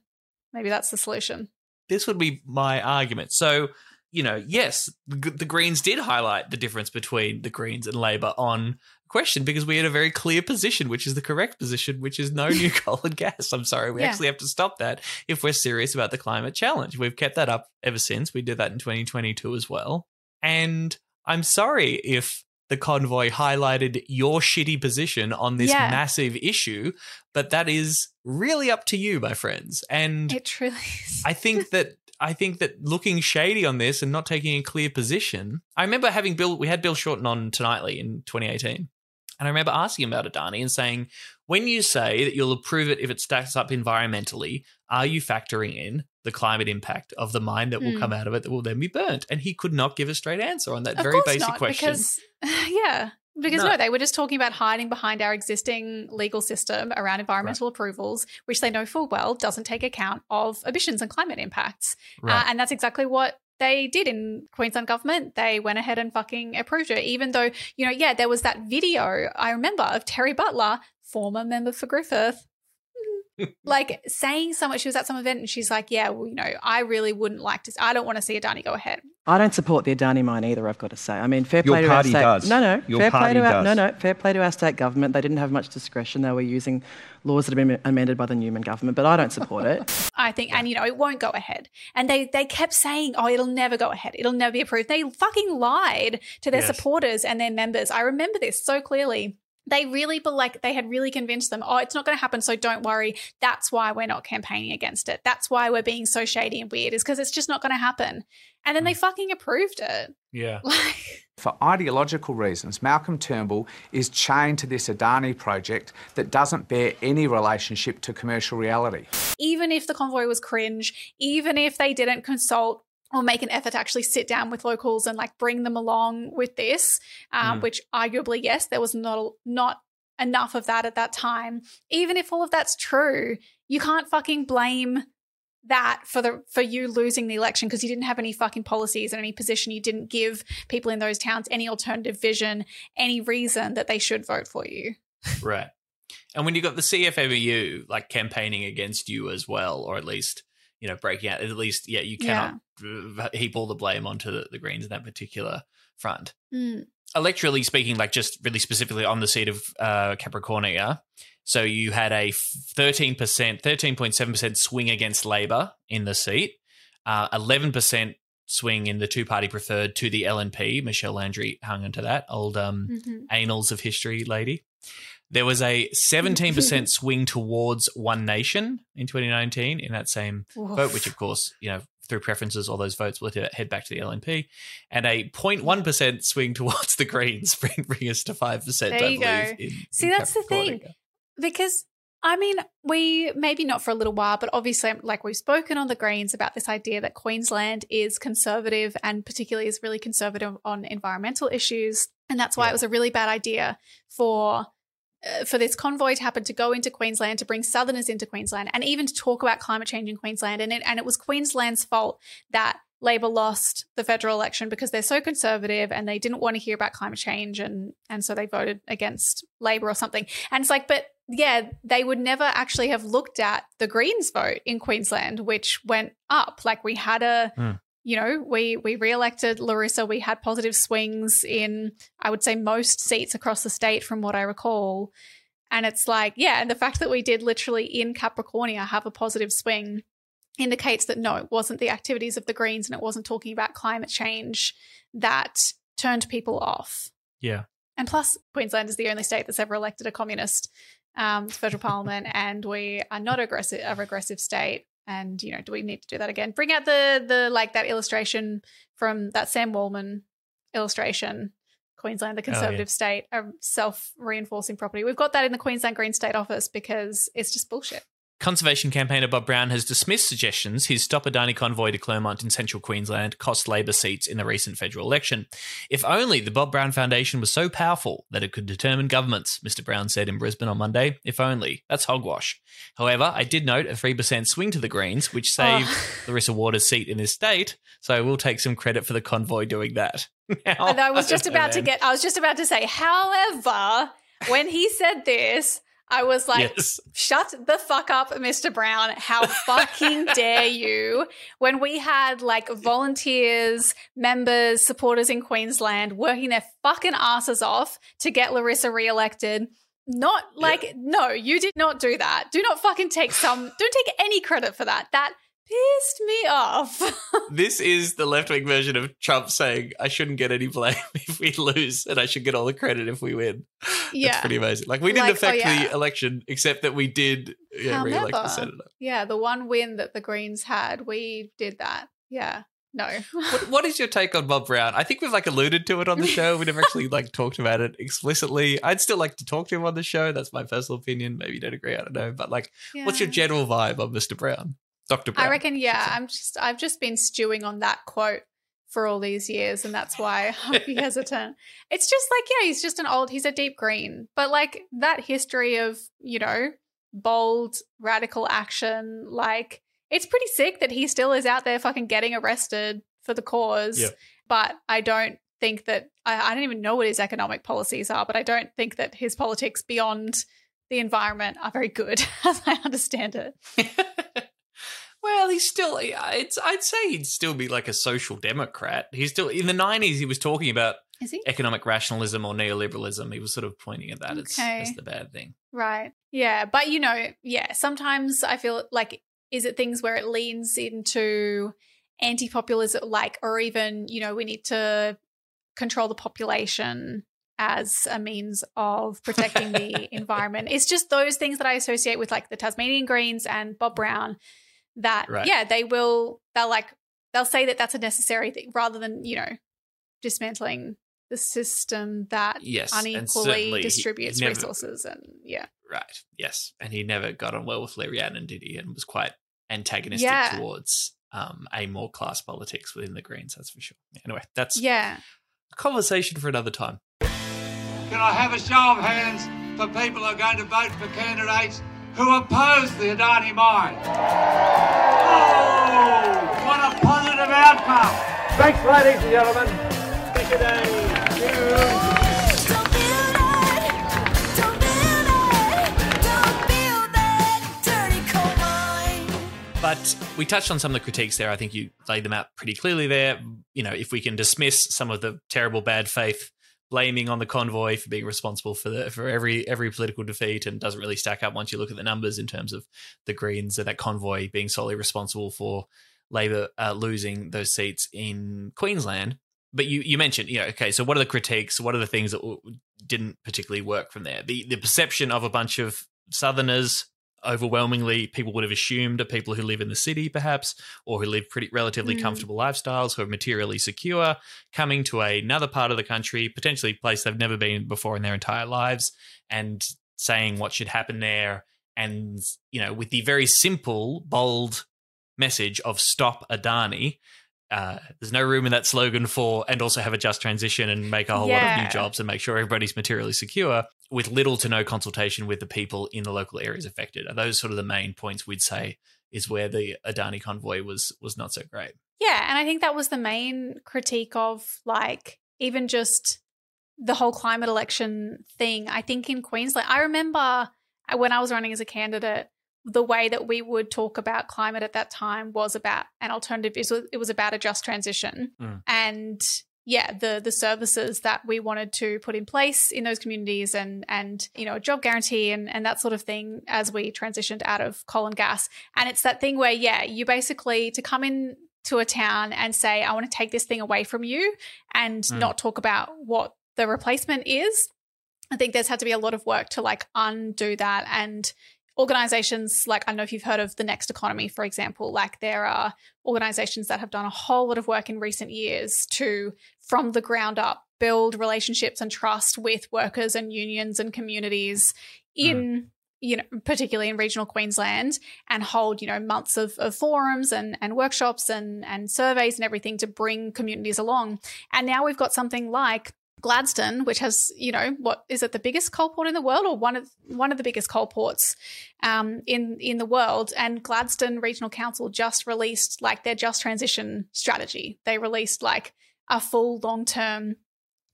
Maybe that's the solution. This would be my argument. So, you know, yes, the, the Greens did highlight the difference between the Greens and Labor on question because we had a very clear position, which is the correct position, which is no (laughs) new coal and gas. I'm sorry, we Yeah. actually have to stop that if we're serious about the climate challenge. We've kept that up ever since. We did that in 2022 as well. And I'm sorry if the convoy highlighted your shitty position on this Yeah. massive issue, but that is really up to you, my friends. And It truly is. I think (laughs) that I think that looking shady on this and not taking a clear position. I remember having Bill. We had Bill Shorten on tonightly in 2018, and I remember asking him about Adani and saying, "When you say that you'll approve it if it stacks up environmentally, are you factoring in the climate impact of the mine that will Hmm. come out of it that will then be burnt?" And he could not give a straight answer on that Of very course basic not, question. Because (laughs) yeah, because No. no. they were just talking about hiding behind our existing legal system around environmental approvals, which they know full well doesn't take account of emissions and climate impacts. Uh, and that's exactly what they did in Queensland government. They went ahead and fucking approved it, even though you know, yeah, there was that video I remember of Terri Butler, former member for Griffith. Like saying so much, she was at some event and she's like, Yeah, well, you know, I really wouldn't like to, I don't want to see Adani go ahead. I don't support the Adani mine either. I've got to say. I mean, fair Your play to party our state. does. No, no, Your fair play party to our, no, no, fair play to our state government. They didn't have much discretion. They were using laws that have been amended by the Newman government, but I don't support it. (laughs) I think, and you know, it won't go ahead. And they they kept saying, "Oh, it'll never go ahead. It'll never be approved." They fucking lied to their Yes. supporters and their members. I remember this so clearly. They really, but like they had really convinced them, "Oh, it's not going to happen, so don't worry." That's why we're not campaigning against it. That's why we're being so shady and weird, is because it's just not going to happen. And then they mm. fucking approved it. yeah. (laughs) Like, For ideological reasons, Malcolm Turnbull is chained to this Adani project that doesn't bear any relationship to commercial reality. even if the convoy was cringe, even if they didn't consult or make an effort to actually sit down with locals and like bring them along with this, um, Mm. which arguably, yes, there was not not enough of that at that time. Even if all of that's true, you can't fucking blame that for the for you losing the election because you didn't have any fucking policies and any position you didn't give people in those towns any alternative vision any reason that they should vote for you Right. And when you got the CFMEU like campaigning against you as well, or at least, you know, breaking out, at least, yeah, you cannot uh, heap all the blame onto the, the Greens in that particular front. Hmm. Electorally speaking, like just really specifically on the seat of uh, Capricornia, so you had a 13%, 13.7% swing against Labor in the seat, uh, 11% swing in the two party preferred to the LNP. Michelle Landry hung onto that, old um, Mhm. annals of history lady. There was a 17% (laughs) swing towards One Nation in 2019 in that same vote, which, of course, you know, through preferences, all those votes will head back to the LNP, and a 0.1% swing towards the Greens, (laughs) bring, bring us to 5%, There I you believe. go. In, See, in that's the thing. Because I mean, we maybe not for a little while, but obviously, um, like we've spoken on the Greens about this idea that Queensland is conservative and particularly is really conservative on environmental issues, and that's why Yeah. it was a really bad idea for for this convoy to happen to go into Queensland to bring Southerners into Queensland and even to talk about climate change in Queensland. And it, and it was Queensland's fault that Labor lost the federal election because they're so conservative and they didn't want to hear about climate change and and so they voted against Labor or something. And it's like, but yeah, they would never actually have looked at the Greens vote in Queensland, which went up. Like we had a Hmm. You know, we we re-elected Larissa. We had positive swings in, I would say, most seats across the state, from what I recall. And it's like, yeah, and the fact that we did literally in Capricornia have a positive swing indicates that no, it wasn't the activities of the Greens and it wasn't talking about climate change that turned people off. Yeah. And plus, Queensland is the only state that's ever elected a communist um, federal (laughs) parliament, and we are not aggressive, a regressive state. And you know, do we need to do that again? Bring out the the like that illustration from that Sam Wallman illustration. Queensland, the oh, conservative state, a self reinforcing property. We've got that in the Queensland Green State Office because it's just bullshit. Conservation campaigner Bob Brown has dismissed suggestions his Stop a Adani convoy to Clermont in central Queensland cost Labor seats in the recent federal election. If only the Bob Brown Foundation was so powerful that it could determine governments, Mr. Brown said in Brisbane on Monday. If only. That's hogwash. However, I did note a 3% swing to the Greens, which oh. saved Larissa Waters' seat in this state, so we'll take some credit for the convoy doing that. (laughs) Now, And I was (laughs) just about to get, I was just about to say, however, when he said this, I was like, Yes. shut the fuck up, Mr. Brown. How fucking (laughs) dare you? When we had like volunteers, members, supporters in Queensland working their fucking asses off to get Larissa reelected. Not like, no, you did not do that. Do not fucking take some, don't take any credit for that. That pissed me off. (laughs) This is the left wing version of Trump saying, I shouldn't get any blame (laughs) if we lose and I should get all the credit if we win. yeah. It's pretty amazing. Like, we didn't Like, oh, affect yeah. the election, except that we did yeah, re-elect the senator. Yeah, the one win that the Greens had, we did that. Yeah. No. (laughs) What, what is your take on Bob Brown? I think we've like alluded to it on the show. We never actually like talked about it explicitly. I'd still like to talk to him on the show. That's my personal opinion. Maybe you don't agree. I don't know. But like, what's your general vibe on Mr. Brown? Dr. Brown. I reckon, yeah. I'm just I've just been stewing on that quote for all these years, and that's why (laughs) I'm hesitant. It's just like, yeah, he's just an old, he's a deep green. But like that history of, you know, bold, radical action, like it's pretty sick that he still is out there fucking getting arrested for the cause. Yeah. But I don't think that I, I don't even know what his economic policies are, but I don't think that his politics beyond the environment are very good, (laughs) as I understand it. (laughs) Well, he's still. It's. I'd say he'd still be like a social democrat. He's still in the nineties. He was talking about Is he? economic rationalism or neoliberalism. He was sort of pointing at that as, Okay. as the bad thing. Right. Yeah. But, you know, yeah, sometimes I feel like, is it things where it leans into anti populism, like, or even, you know, we need to control the population as a means of protecting the (laughs) environment? It's just those things that I associate with, like, the Tasmanian Greens and Bob Brown that, Right. yeah, they will, they'll like, they'll say that that's a necessary thing rather than, you know, dismantling the system that Yes, and unequally certainly he- distributes he never- resources and yeah Right. Yes. And he never got on well with Lee Rhiannon, did he? And was quite antagonistic Yeah. towards um, a more class politics within the Greens. That's for sure. Anyway, that's yeah a conversation for another time. Can I have a show of hands for people who are going to vote for candidates who oppose the Adani mine? Oh, what a positive outcome! Thanks, ladies and gentlemen. Take a day. But we touched on some of the critiques there. I think you laid them out pretty clearly there. You know, if we can dismiss some of the terrible bad faith blaming on the convoy for being responsible for the for every every political defeat and doesn't really stack up once you look at the numbers in terms of the Greens and that convoy being solely responsible for Labor uh, losing those seats in Queensland. But you you mentioned, you know, okay, so what are the critiques? What are the things that didn't particularly work from there? The the perception of a bunch of Southerners overwhelmingly people would have assumed are people who live in the city perhaps or who live pretty relatively Mm. comfortable lifestyles who are materially secure coming to another part of the country potentially a place they've never been before in their entire lives and saying what should happen there and you know, with the very simple, bold message of "Stop Adani." Uh, there's no room in that slogan for, and also have a just transition and make a whole lot of new jobs and make sure everybody's materially secure with little to no consultation with the people in the local areas affected. Are those sort of the main points we'd say is where the Adani convoy was was not so great? Yeah, and I think that was the main critique of like even just the whole climate election thing. I think in Queensland, I remember when I was running as a candidate, the way that we would talk about climate at that time was about an alternative. It was, about a just transition, Mm. and yeah, the the services that we wanted to put in place in those communities, and and you know, a job guarantee and and that sort of thing as we transitioned out of coal and gas. And it's that thing where yeah, you basically to come in to a town and say, I want to take this thing away from you and Mm. not talk about what the replacement is. I think there's had to be a lot of work to like undo that and organizations like I don't know if you've heard of the Next Economy, for example, like there are organizations that have done a whole lot of work in recent years to, from the ground up, build relationships and trust with workers and unions and communities hmm. in you know particularly in regional queensland and hold you know months of, of forums and, and workshops and, and surveys and everything to bring communities along. And now we've got something like Gladstone, which has, you know, what is it the biggest coal port in the world, or one of one of the biggest coal ports um, in in the world? And Gladstone Regional Council just released like their just transition strategy. They released like a full long term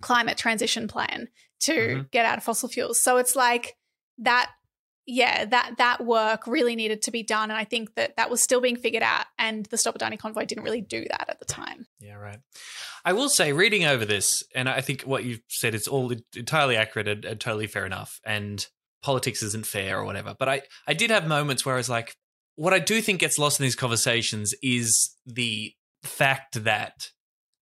climate transition plan to Mhm. get out of fossil fuels. So it's like that yeah, that that work really needed to be done, and I think that that was still being figured out, and the Stop Adani convoy didn't really do that at the time. Yeah, right. I will say, reading over this, and I think what you've said is all entirely accurate and, and totally fair enough. And politics isn't fair or whatever. But I, I did have moments where I was like, what I do think gets lost in these conversations is the fact that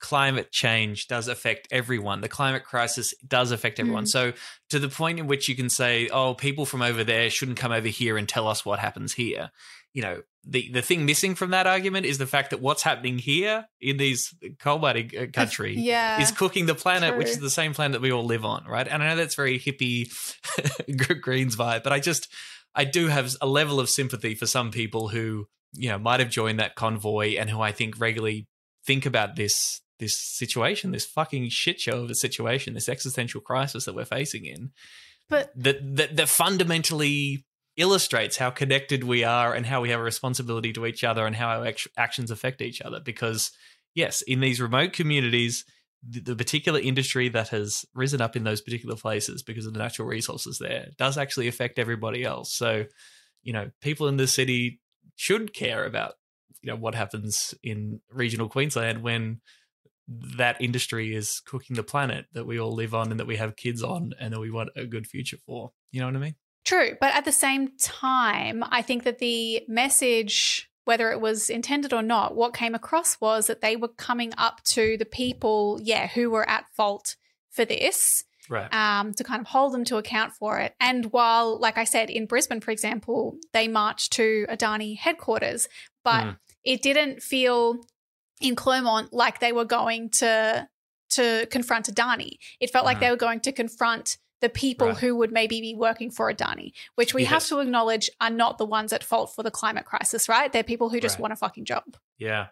climate change does affect everyone. The climate crisis does affect everyone. Mm. So to the point in which you can say, oh, people from over there shouldn't come over here and tell us what happens here. You know, the, the thing missing from that argument is the fact that what's happening here in these coal mining uh, (laughs) country Yeah, is cooking the planet, which is the same planet that we all live on, right? And I know that's very hippie (laughs) Greens vibe, but I just I do have a level of sympathy for some people who you know might have joined that convoy and who I think regularly think about this this situation, this fucking shit show of a situation, this existential crisis that we're facing in, But that that, that fundamentally illustrates how connected we are and how we have a responsibility to each other and how our act- actions affect each other. Because yes, in these remote communities, the, the particular industry that has risen up in those particular places because of the natural resources there does actually affect everybody else. So, you know, people in the city should care about you know what happens in regional Queensland when that industry is cooking the planet that we all live on and that we have kids on and that we want a good future for. You know what I mean? True. But at the same time, I think that the message, whether it was intended or not, what came across was that they were coming up to the people, yeah, who were at fault for this. Right. Um, to kind of hold them to account for it. And while, like I said, in Brisbane, for example, they marched to Adani headquarters, but Mm. it didn't feel in Clermont like they were going to to confront Adani. It felt like Mhm. they were going to confront the people Right. who would maybe be working for Adani, which we have to acknowledge are not the ones at fault for the climate crisis, right? They're people who just Right. want a fucking job. Yeah.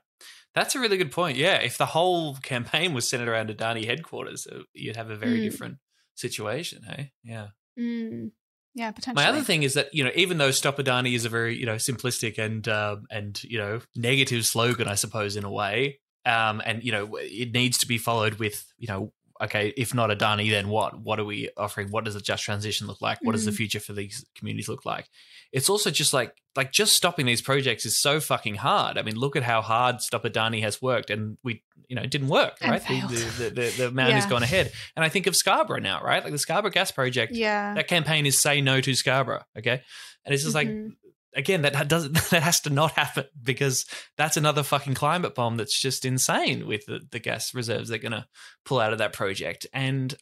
That's a really good point. Yeah. If the whole campaign was centered around Adani headquarters, uh, you'd have a very Mm. different situation. Hey. Yeah. Mm. Yeah, potentially. My other thing is that you know, even though "Stop Adani" is a very you know simplistic and um, and you know negative slogan, I suppose in a way, um, and you know it needs to be followed with you know, okay, if not Adani, then what? What are we offering? What does a just transition look like? What does the Mhm. future for these communities look like? It's also just like like just stopping these projects is so fucking hard. I mean, look at how hard Stop Adani has worked, and we you know it didn't work, And right? The, the, the, the, man has Yeah. gone ahead, and I think of Scarborough now, right? Like the Scarborough Gas Project Yeah. that campaign is say no to Scarborough. Okay, and it's just Mhm. like again that doesn't (laughs) that has to not happen because that's another fucking climate bomb that's just insane with the, the gas reserves they're going to pull out of that project. And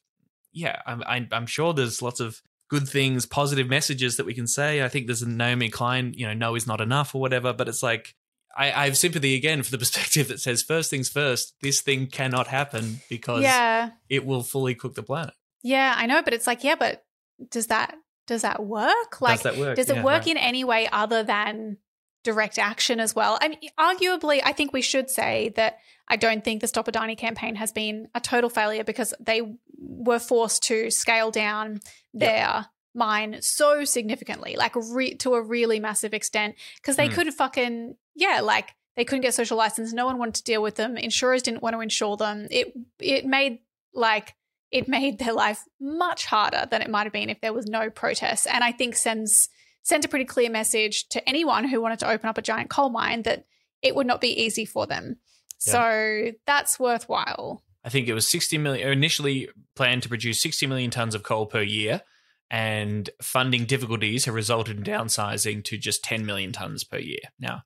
yeah, I'm, I'm I'm sure there's lots of good things, positive messages that we can say. I think there's a Naomi Klein, you know, no is not enough or whatever. But it's like I, I have sympathy again for the (laughs) perspective that says first things first. This thing cannot happen because Yeah. it will fully cook the planet. Yeah, I know, but it's like, yeah, but does that does that work? Like, does that work? does it Yeah, work right. in any way other than direct action as well? I mean, arguably, I think we should say that I don't think the Stop Adani campaign has been a total failure because they were forced to scale down their mine so significantly, like re- to a really massive extent, because they Mm. couldn't fucking yeah, like they couldn't get social license. No one wanted to deal with them. Insurers didn't want to insure them. It it made like it made their life much harder than it might have been if there was no protests. And I think sends sent a pretty clear message to anyone who wanted to open up a giant coal mine that it would not be easy for them. So that's worthwhile. I think it was 60 million, initially planned to produce 60 million tons of coal per year, and funding difficulties have resulted in downsizing to just 10 million tons per year. Now,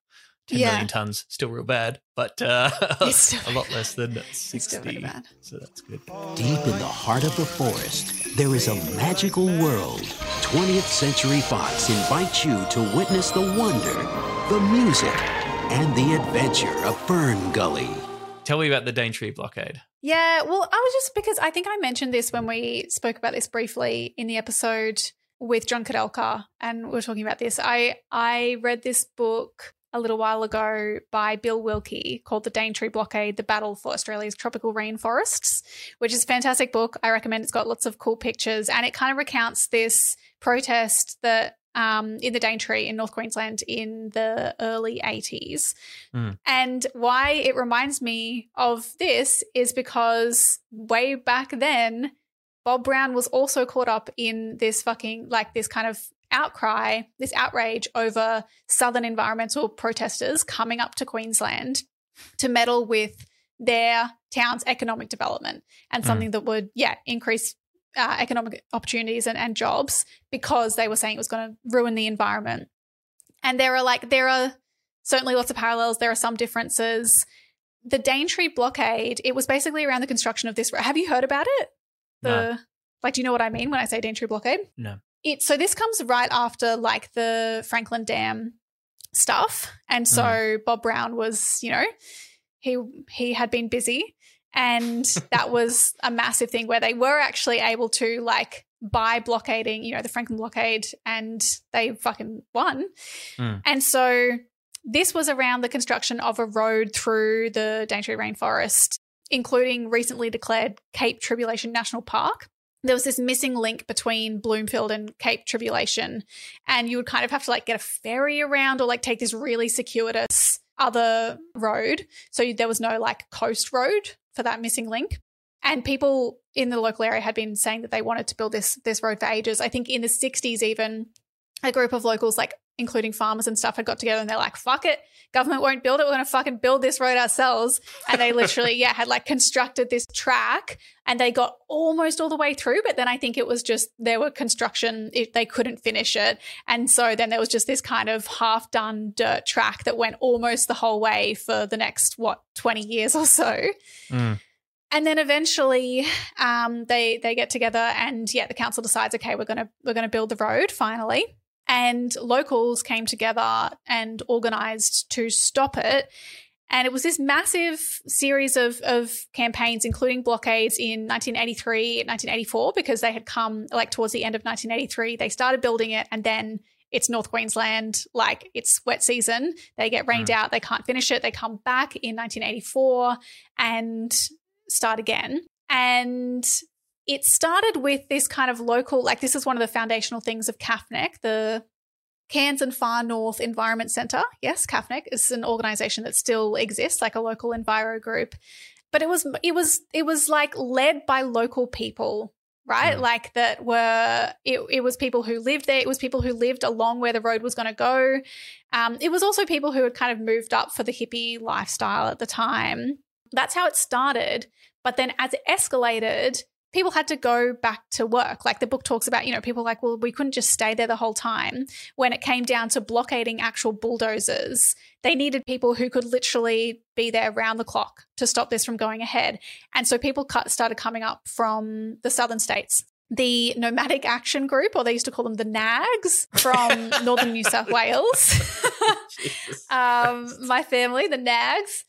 ten million Yeah. tons, still real bad, but uh, (laughs) a lot less than (laughs) still 60. So that's good. Deep in the heart of the forest, there is a magical world. 20th Century Fox invites you to witness the wonder, the music, and the adventure of FernGully. Tell me about the Daintree blockade. Yeah, well, I was just because I think I mentioned this when we spoke about this briefly in the episode with John Kudelka, and we are talking about this. I I read this book a little while ago by Bill Wilkie called The Daintree Blockade: The Battle for Australia's Tropical Rainforests, which is a fantastic book. I recommend. It's got lots of cool pictures, and it kind of recounts this protest that um, in the Daintree in North Queensland in the early 80s. And why it reminds me of this is because way back then, Bob Brown was also caught up in this fucking, like, this kind of outcry, this outrage over Southern environmental protesters coming up to Queensland to meddle with their town's economic development and Mm. something that would, yeah, increase uh, economic opportunities and, and jobs because they were saying it was going to ruin the environment. And there are like, there are certainly lots of parallels. There are some differences. The Daintree blockade, it was basically around the construction of this. Have you heard about it? The No. like, do you know what I mean when I say Daintree blockade? No. It so this comes right after like the Franklin Dam stuff, and so mm. Bob Brown was, you know, he he had been busy, and (laughs) that was a massive thing where they were actually able to like by blockading, you know, the Franklin blockade, and they fucking won. Mm. And so this was around the construction of a road through the Daintree rainforest, including recently declared Cape Tribulation National Park. There was this missing link between Bloomfield and Cape Tribulation, and you would kind of have to like get a ferry around or like take this really circuitous other road. So there was no like coast road for that missing link. And people in the local area had been saying that they wanted to build this this road for ages. I think in the 60s even a group of locals, like including farmers and stuff, had got together and they're like, fuck it, government won't build it. We're going to fucking build this road ourselves. And they literally, yeah, had like constructed this track and they got almost all the way through. But then I think it was just there were construction, it, they couldn't finish it. And so then there was just this kind of half done dirt track that went almost the whole way for the next, what, 20 years or so. And then eventually, um, they they get together, and yeah, the council decides, okay, we're gonna we're gonna build the road finally. And locals came together and organized to stop it. And it was this massive series of, of campaigns, including blockades in 1983, 1984, because they had come like towards the end of 1983. They started building it, and then it's North Queensland, like it's wet season. They get rained mm. out, they can't finish it. They come back in 1984 and start again. And it started with this kind of local, like this is one of the foundational things of CAFNEC, the Cairns and Far North Environment Centre. Yes, CAFNEC is an organisation that still exists, like a local enviro group. But it was it was it was like led by local people, right? Like that were it, it was people who lived there. It was people who lived along where the road was going to go. Um, it was also people who had kind of moved up for the hippie lifestyle at the time. That's how it started. But then as it escalated, people had to go back to work. Like the book talks about, you know, people like, well, we couldn't just stay there the whole time. When it came down to blockading actual bulldozers, they needed people who could literally be there round the clock to stop this from going ahead. And so people cut, started coming up from the southern states. The Nomadic Action Group, or they used to call them the NAGs from (laughs) northern New South Wales. (laughs) um, my family, the Nags.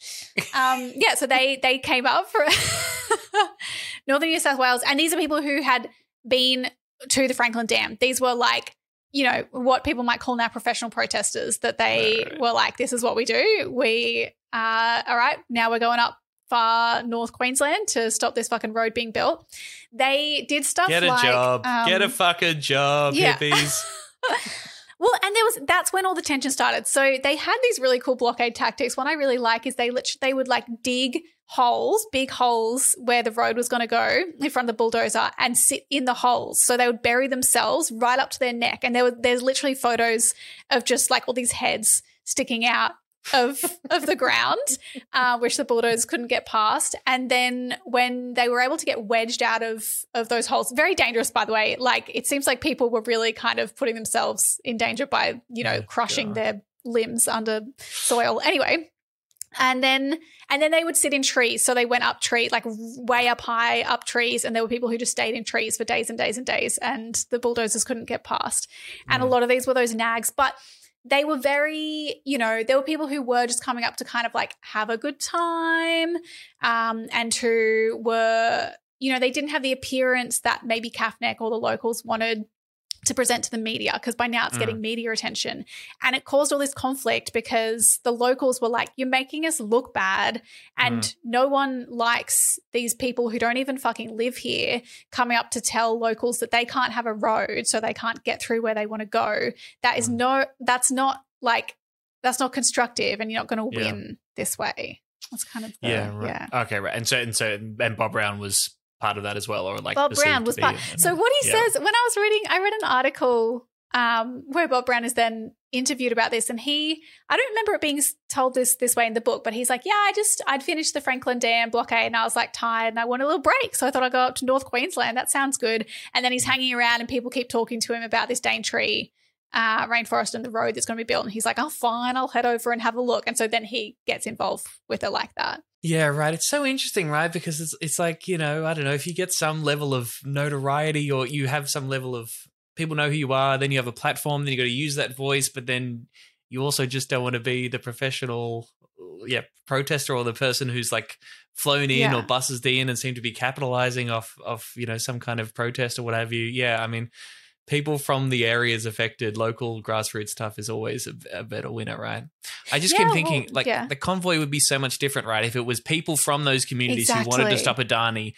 Um, yeah, so they they came up for (laughs) northern New South Wales, and these are people who had been to the Franklin Dam. These were like, you know, what people might call now professional protesters, that they Right. were like, this is what we do. We, uh, all right, now we're going up far north Queensland to stop this fucking road being built. They did stuff Get a like, job. um, Get a fucking job, yeah. hippies. (laughs) Well, and there was that's when all the tension started. So they had these really cool blockade tactics. One I really like is they lit- they would like dig holes, big holes where the road was going to go in front of the bulldozer and sit in the holes. So they would bury themselves right up to their neck. And there were there's literally photos of just like all these heads sticking out of of the ground, uh, which the bulldozers couldn't get past. And then when they were able to get wedged out of of those holes, very dangerous, by the way. Like it seems like people were really kind of putting themselves in danger by you know crushing their limbs under soil. Anyway. And then, and then they would sit in trees. So they went up tree, like way up high up trees, and there were people who just stayed in trees for days and days and days, and the bulldozers couldn't get past. And a lot of these were those nags, but they were very, you know, there were people who were just coming up to kind of like have a good time, um, and who were, you know, they didn't have the appearance that maybe CAFNEC or the locals wanted to present to the media because by now it's Mm. getting media attention. And it caused all this conflict because the locals were like, You're making us look bad. And Mm. no one likes these people who don't even fucking live here coming up to tell locals that they can't have a road so they can't get through where they want to go. That is Mm. no, that's not like, that's not constructive and you're not going to Yeah. win this way. That's kind of the, yeah, right. yeah. Okay, right. And so and so and Bob Brown was part of that as well, or like Bob Brown was part. So what he yeah. says when I was reading, I read an article um, where Bob Brown is then interviewed about this, and he, I don't remember it being told this this way in the book, but he's like, yeah, I just I'd finished the Franklin Dam blockade, and I was like tired, and I want a little break, so I thought I'd go up to North Queensland. That sounds good. And then he's hanging around, and people keep talking to him about this Daintree. Uh, rainforest and the road that's going to be built, and he's like, "Oh, fine, I'll head over and have a look." And so then he gets involved with it like that. Yeah, right. It's so interesting, right? Because it's it's like you know, I don't know if you get some level of notoriety or you have some level of people know who you are, then you have a platform, then you got to use that voice, but then you also just don't want to be the professional, yeah, protester or the person who's like flown in Yeah. or buses in and seem to be capitalizing off of you know some kind of protest or what have you. Yeah, I mean. People from the areas affected, local grassroots stuff is always a, a better winner, right? I just Yeah, keep thinking, well, like, yeah. the convoy would be so much different, right? If it was people from those communities who wanted to Exactly. stop Adani,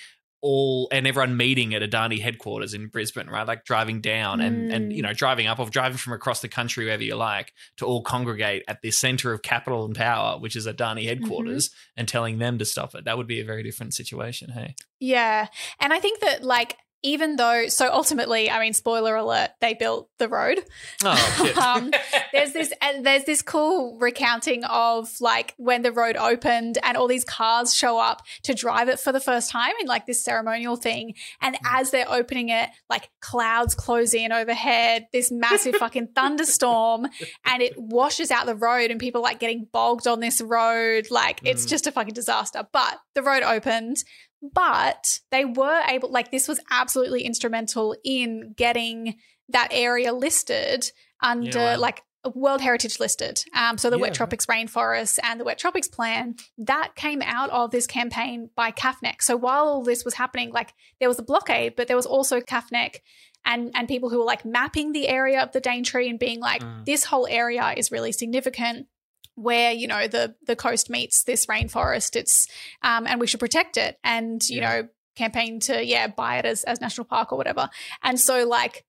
all and everyone meeting at Adani headquarters in Brisbane, right? Like driving down and and Mm. you know driving up or driving from across the country wherever you like to all congregate at the center of capital and power, which is Adani headquarters, Mm-hmm. and telling them to stop it. That would be a very different situation. Hey, Yeah. And I think that, like, even though, so ultimately, I mean, spoiler alert, they built the road. oh (laughs) um, there's this, and there's this cool recounting of like when the road opened and all these cars show up to drive it for the first time in like this ceremonial thing. And as they're opening it, like clouds close in overhead, this massive fucking (laughs) thunderstorm, and it washes out the road, and people like getting bogged on this road. Like, it's Mm. just a fucking disaster. But the road opened but they were able like this was absolutely instrumental in getting that area listed under Yeah, wow. like World Heritage listed. Um, so the Yeah, Wet Tropics Rainforest and the Wet Tropics Plan that came out of this campaign by CAFNEC. So while all this was happening, like there was a blockade, but there was also CAFNEC and and people who were like mapping the area of the Daintree and being like, Mm. this whole area is really significant where you know the the coast meets this rainforest it's um and we should protect it and you know campaign to yeah buy it as as national park or whatever and so like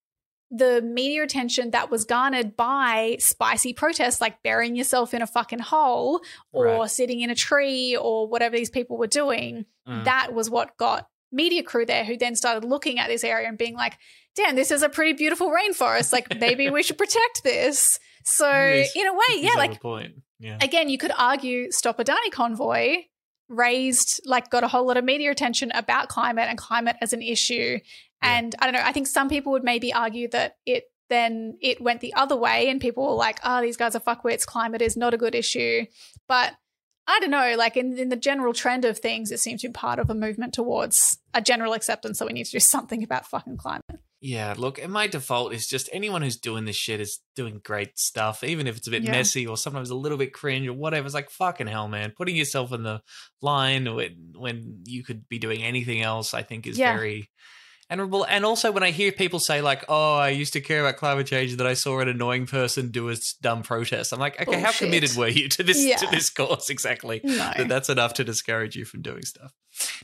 the media attention that was garnered by spicy protests like burying yourself in a fucking hole or Right. sitting in a tree or whatever these people were doing Mm. that was what got media crew there who then started looking at this area and being like damn this is a pretty beautiful rainforest like maybe (laughs) we should protect this so Yes. in a way yeah like. Yeah. again, you could argue Stop Adani Convoy raised, like, got a whole lot of media attention about climate and climate as an issue. And I don't know, I think some people would maybe argue that it then it went the other way and people were like, oh, these guys are fuckwits, climate is not a good issue. But I don't know, like in, in the general trend of things, it seems to be part of a movement towards a general acceptance that we need to do something about fucking climate. Yeah, look, and my default is just anyone who's doing this shit is doing great stuff, even if it's a bit Yeah. messy or sometimes a little bit cringe or whatever. It's like fucking hell, man. Putting yourself in the line when when you could be doing anything else, I think is Yeah. very admirable. and also when I hear people say like, "Oh, I used to care about climate change," that I saw an annoying person do a dumb protest, I'm like, okay, how committed were you to this to this cause exactly? No. That that's enough to discourage you from doing stuff.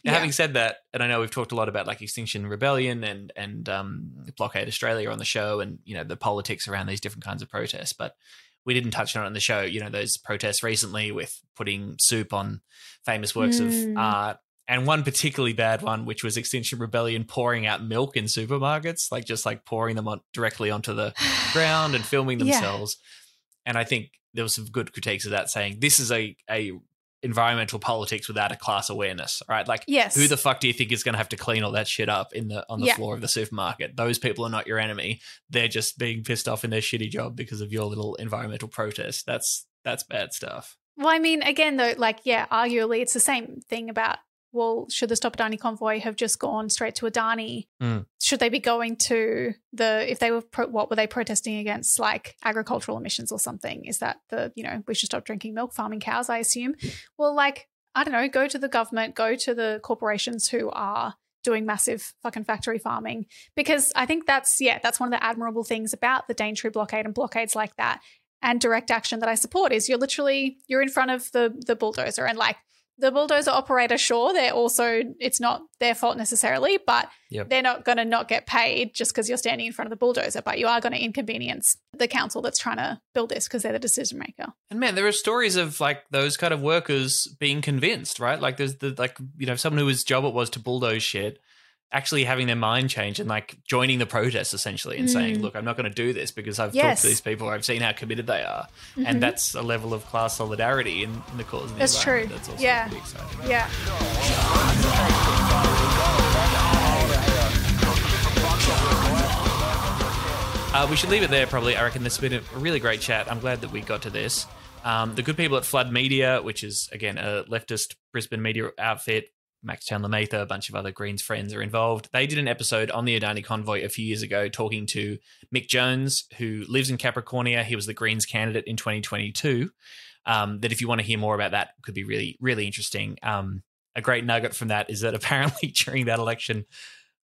Now, Yeah. having said that, and I know we've talked a lot about like Extinction Rebellion and and um, Blockade Australia on the show, and you know the politics around these different kinds of protests, but we didn't touch on it in the show. You know those protests recently with putting soup on famous works Mm. of art. And one particularly bad one, which was Extinction Rebellion pouring out milk in supermarkets, like just like pouring them on directly onto the (sighs) ground and filming Yeah. themselves. And I think there was some good critiques of that, saying this is a a environmental politics without a class awareness. Right? Like, Yes. who the fuck do you think is going to have to clean all that shit up in the on the Yeah. floor of the supermarket? Those people are not your enemy. They're just being pissed off in their shitty job because of your little environmental protest. That's that's bad stuff. Well, I mean, again, though, like, yeah, arguably it's the same thing about, well, should the Stop Adani convoy have just gone straight to Adani? Mm. Should they be going to the, if they were, pro- what were they protesting against, like agricultural emissions or something? Is that the, you know, we should stop drinking milk, farming cows, I assume? Well, like, I don't know, go to the government, go to the corporations who are doing massive fucking factory farming because I think that's yeah that's one of the admirable things about the Daintree blockade and blockades like that and direct action that I support is you're literally you're in front of the the bulldozer and like the bulldozer operator sure they're also it's not their fault necessarily but Yep. they're not going to not get paid just because you're standing in front of the bulldozer but you are going to inconvenience the council that's trying to build this because they're the decision maker And man, there are stories of like those kind of workers being convinced, right? Like there's the like you know someone whose job it was to bulldoze shit, actually having their mind change and like joining the protest essentially and saying, Mm. "Look, I'm not going to do this because I've talked to these people, I've seen how committed they are," Mhm. and that's a level of class solidarity in, in the cause. Of the that's true That's also yeah pretty exciting. yeah Uh, we should leave it there, probably. I reckon this has been a really great chat. I'm glad that we got to this. Um, the good people at Flood Media, which is, again, a leftist Brisbane media outfit, Max Chandler Mather, a bunch of other Greens friends are involved. They did an episode on the Adani convoy a few years ago talking to Mick Jones, who lives in Capricornia. He was the Greens candidate in 2022. Um, that if you want to hear more about that, could be really, really interesting. Um, a great nugget from that is that (laughs) apparently during that election,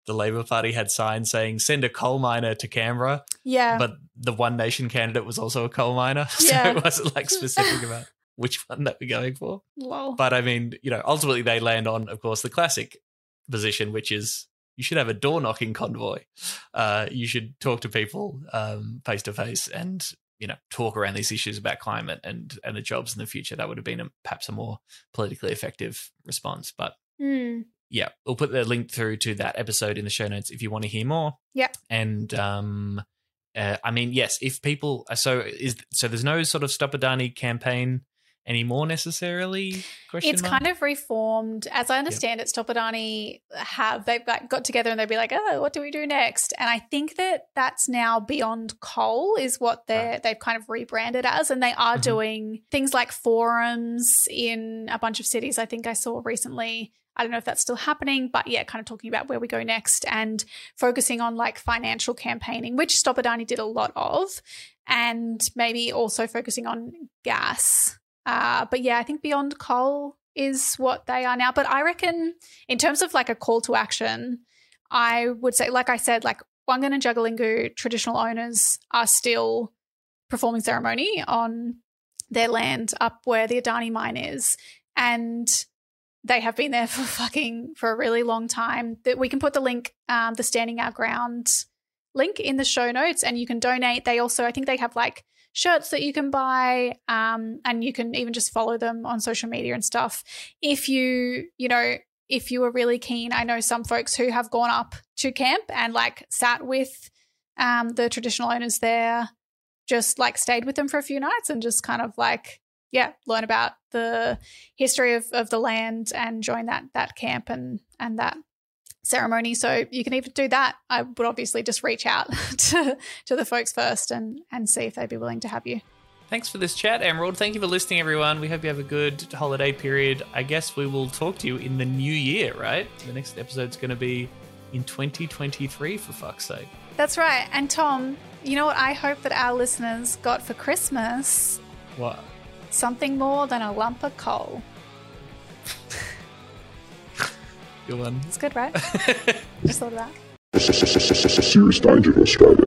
the Labor Party had signs saying "Send a coal miner to Canberra," yeah but the One Nation candidate was also a coal miner, (laughs) so Yeah. it wasn't like specific about which one that we're going for. lol But I mean, you know, ultimately they land on, of course, the classic position, which is you should have a door knocking convoy. Uh, you should talk to people face to face and you know talk around these issues about climate and and the jobs in the future. That would have been a, perhaps a more politically effective response, but Hmm. yeah, we'll put the link through to that episode in the show notes if you want to hear more. yeah And um, uh, I mean, yes, if people so is so there's no sort of Stop Adani campaign anymore necessarily. Question it's mark? kind of reformed as i understand it stop adani have they've got, got together and they'd be like oh what do we do next and i think that that's now beyond coal is what they're they've kind of rebranded as and they are Mhm. doing things like forums in a bunch of cities i think i saw recently I don't know if that's still happening, but yeah, kind of talking about where we go next and focusing on like financial campaigning, which Stop Adani did a lot of, and maybe also focusing on gas. Uh, but yeah, I think Beyond Coal is what they are now. But I reckon, in terms of like a call to action, I would say, like I said, like Wangan and Jagalingou traditional owners are still performing ceremony on their land up where the Adani mine is. And they have been there (laughs) for fucking for a really long time. That we can put the link, um, the Standing Our Ground link in the show notes, and you can donate. They also, I think, they have like shirts that you can buy, um, and you can even just follow them on social media and stuff. If you, you know, if you are really keen, I know some folks who have gone up to camp and like sat with um, the traditional owners there, just like stayed with them for a few nights and just kind of like yeah, learn about the history of, of the land and join that that camp and and that ceremony. So you can even do that. I would obviously just reach out (laughs) to to the folks first and and see if they'd be willing to have you. Thanks for this chat, Emerald. Thank you for listening, everyone. We hope you have a good holiday period. I guess we will talk to you in the new year, right? The next episode's going to be in 2023, for fuck's sake. That's right. And Tom, you know what I hope that our listeners got for Christmas? What? Something more than a lump of coal. (laughs) Good one. It's good, right? (laughs) Just thought of that. serious danger to Australia.